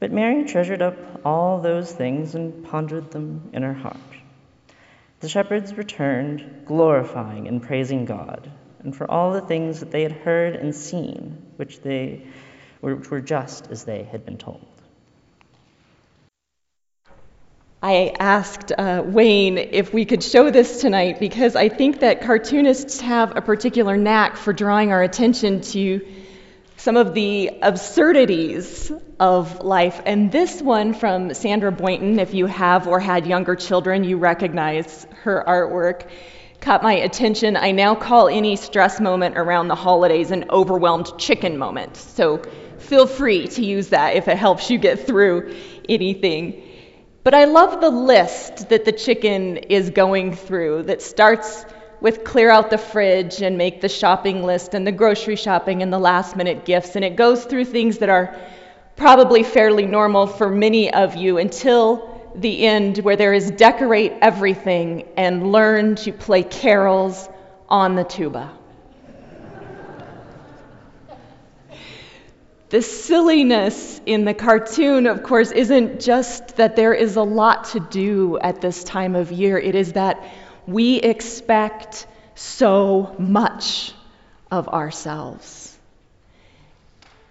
But Mary treasured up all those things and pondered them in her heart. The shepherds returned, glorifying and praising God, and for all the things that they had heard and seen, which they which were just as they had been told. I asked uh, Wayne if we could show this tonight because I think that cartoonists have a particular knack for drawing our attention to some of the absurdities of life. And this one from Sandra Boynton, if you have or had younger children, you recognize her artwork, caught my attention. I now call any stress moment around the holidays an overwhelmed chicken moment. So feel free to use that if it helps you get through anything. But I love the list that the chicken is going through that starts with clear out the fridge and make the shopping list and the grocery shopping and the last minute gifts. And it goes through things that are probably fairly normal for many of you until the end, where there is decorate everything and learn to play carols on the tuba. The silliness in the cartoon, of course, isn't just that there is a lot to do at this time of year. It is that we expect so much of ourselves.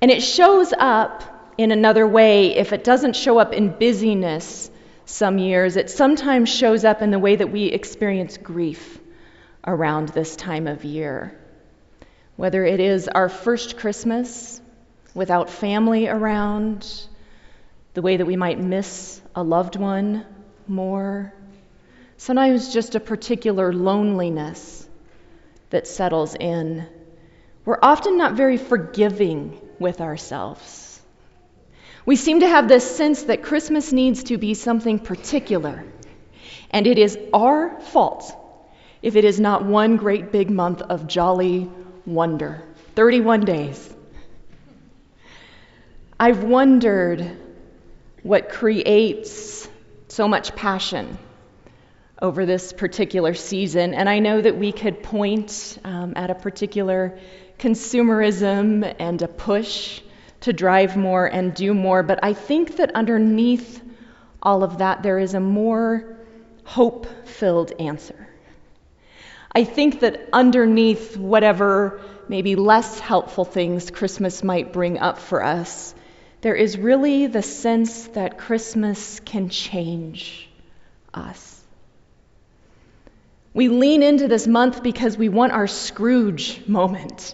And it shows up in another way if it doesn't show up in busyness some years. It sometimes shows up in the way that we experience grief around this time of year. Whether it is our first Christmas without family around, the way that we might miss a loved one more, Sometimes just a particular loneliness that settles in. We're often not very forgiving with ourselves. We seem to have this sense that Christmas needs to be something particular, and it is our fault if it is not one great big month of jolly wonder 31 days. I've wondered what creates so much passion over this particular season. And I know that we could point um, at a particular consumerism and a push to drive more and do more, but I think that underneath all of that, there is a more hope filled answer. I think that underneath whatever maybe less helpful things Christmas might bring up for us, there is really the sense that Christmas can change us. We lean into this month because we want our Scrooge moment.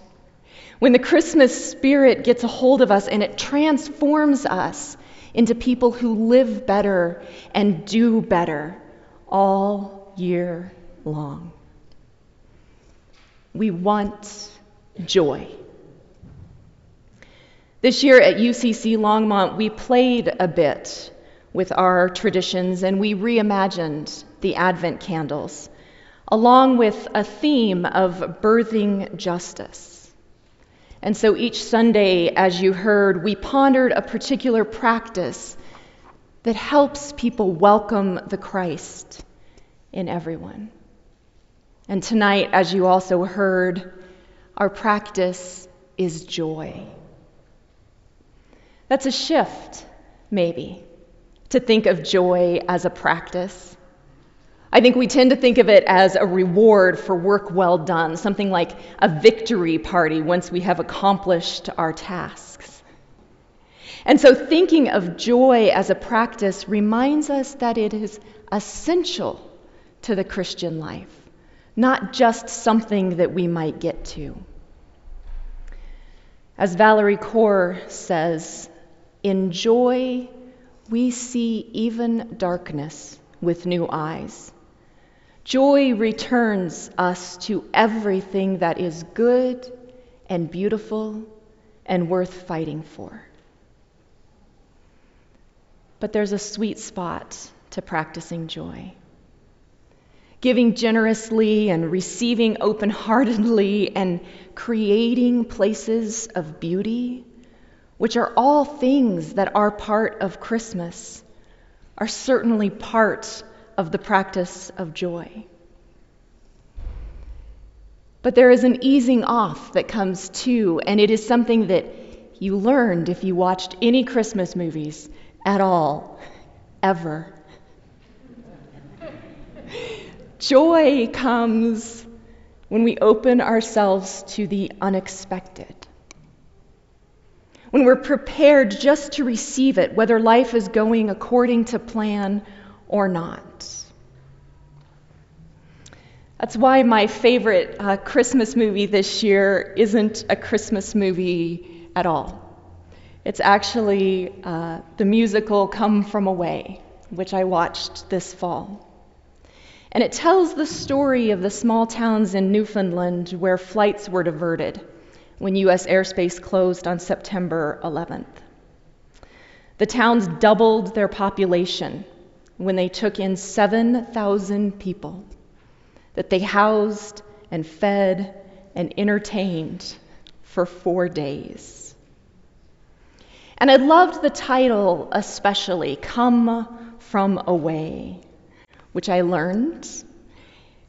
When the Christmas spirit gets a hold of us and it transforms us into people who live better and do better all year long. We want joy. This year at UCC Longmont, we played a bit with our traditions and we reimagined the Advent candles, along with a theme of birthing justice. And so each Sunday, as you heard, we pondered a particular practice that helps people welcome the Christ in everyone. And tonight, as you also heard, our practice is joy. That's a shift, maybe, to think of joy as a practice. I think we tend to think of it as a reward for work well done, something like a victory party once we have accomplished our tasks. And so, thinking of joy as a practice reminds us that it is essential to the Christian life, not just something that we might get to. As Valarie Kaur says, in joy, we see even darkness with new eyes. Joy returns us to everything that is good and beautiful and worth fighting for. But there's a sweet spot to practicing joy. Giving generously and receiving open heartedly and creating places of beauty, which are all things that are part of Christmas, are certainly part of the practice of joy. But there is an easing off that comes too, and it is something that you learned if you watched any Christmas movies at all, ever. Joy comes when we open ourselves to the unexpected. When we're prepared just to receive it, whether life is going according to plan or not. That's why my favorite uh, Christmas movie this year isn't a Christmas movie at all. It's actually uh, the musical Come From Away, which I watched this fall. And it tells the story of the small towns in Newfoundland where flights were diverted when U.S. airspace closed on September 11th. The towns doubled their population when they took in 7,000 people that they housed and fed and entertained for four days. And I loved the title especially, Come From Away, which I learned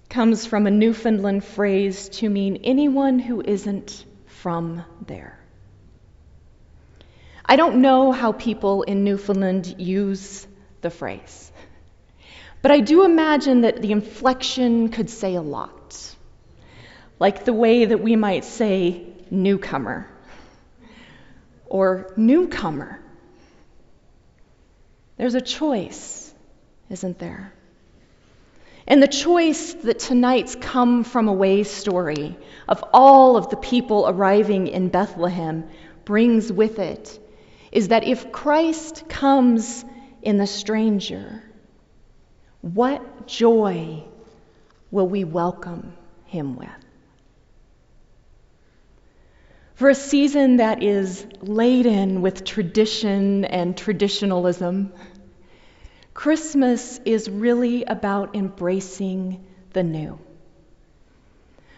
comes from a Newfoundland phrase to mean anyone who isn't from there. I don't know how people in Newfoundland use the phrase. But I do imagine that the inflection could say a lot, like the way that we might say newcomer or newcomer. There's a choice, isn't there? And the choice that tonight's come from away story of all of the people arriving in Bethlehem brings with it is that if Christ comes in the stranger, what joy will we welcome him with? For a season that is laden with tradition and traditionalism, Christmas is really about embracing the new.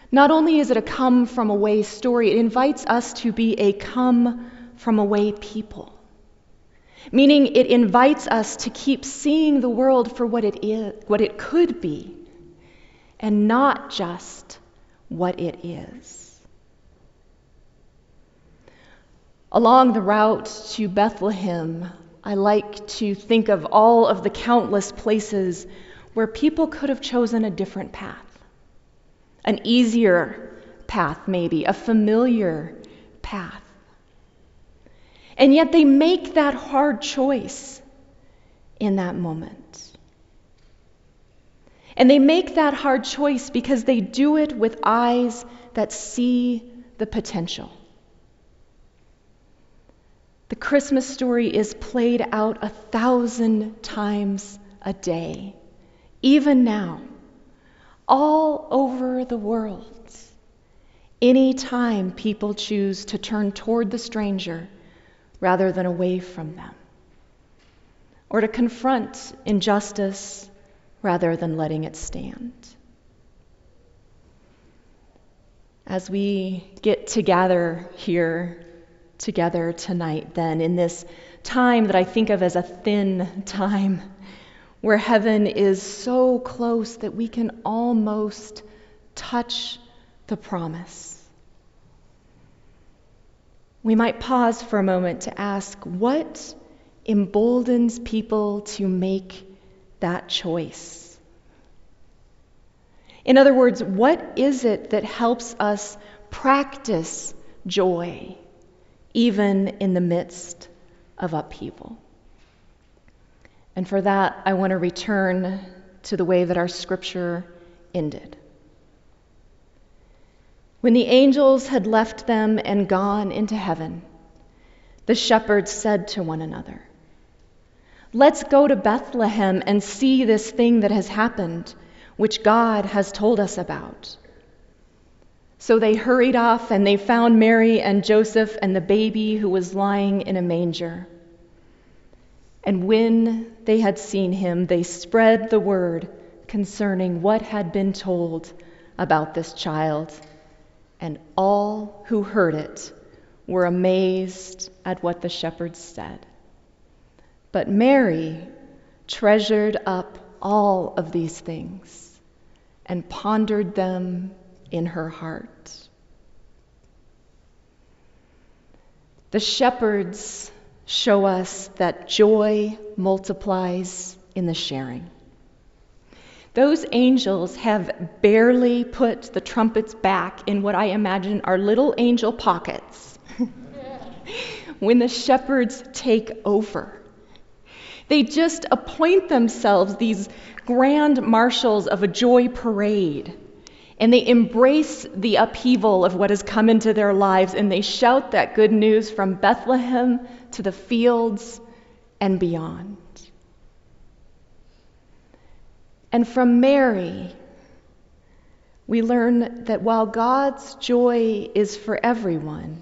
Not only is it a come from away story, it invites us to be a come from away people meaning it invites us to keep seeing the world for what it is, what it could be, and not just what it is. Along the route to Bethlehem, I like to think of all of the countless places where people could have chosen a different path. An easier path, maybe, a familiar path. And yet they make that hard choice in that moment. And they make that hard choice because they do it with eyes that see the potential. The Christmas story is played out a thousand times a day, even now, all over the world. Any time people choose to turn toward the stranger rather than away from them, or to confront injustice rather than letting it stand. As we get together here together tonight, then, in this time that I think of as a thin time, where heaven is so close that we can almost touch the promise. We might pause for a moment to ask what emboldens people to make that choice? In other words, what is it that helps us practice joy even in the midst of upheaval? And for that, I want to return to the way that our scripture ended. When the angels had left them and gone into heaven, the shepherds said to one another, Let's go to Bethlehem and see this thing that has happened, which God has told us about. So they hurried off and they found Mary and Joseph and the baby who was lying in a manger. And when they had seen him, they spread the word concerning what had been told about this child and all who heard it were amazed at what the shepherds said. But Mary treasured up all of these things and pondered them in her heart. The shepherds show us that joy multiplies in the sharing. Those angels have barely put the trumpets back in what I imagine are little angel pockets when the shepherds take over. They just appoint themselves these grand marshals of a joy parade. And they embrace the upheaval of what has come into their lives and they shout that good news from Bethlehem to the fields and beyond. And from Mary, we learn that while God's joy is for everyone,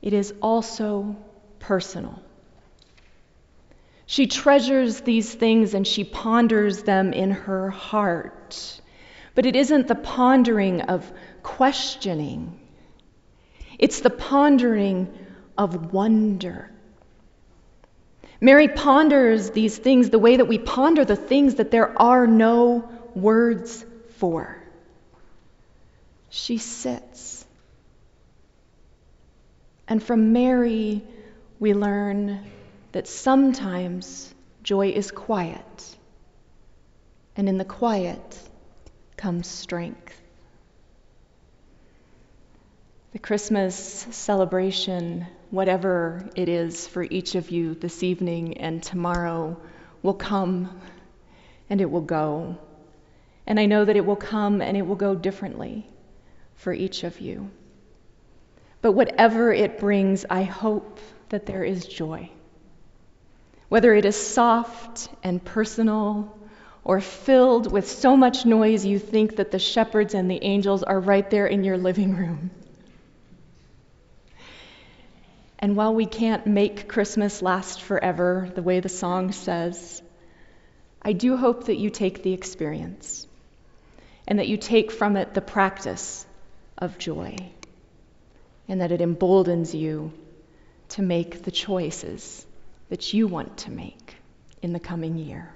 it is also personal. She treasures these things and she ponders them in her heart. But it isn't the pondering of questioning, it's the pondering of wonder. Mary ponders these things the way that we ponder the things that there are no words for. She sits. And from Mary, we learn that sometimes joy is quiet, and in the quiet comes strength. The Christmas celebration whatever it is for each of you this evening and tomorrow will come and it will go. And I know that it will come and it will go differently for each of you. But whatever it brings, I hope that there is joy. Whether it is soft and personal or filled with so much noise you think that the shepherds and the angels are right there in your living room. And while we can't make Christmas last forever, the way the song says, I do hope that you take the experience and that you take from it the practice of joy and that it emboldens you to make the choices that you want to make in the coming year.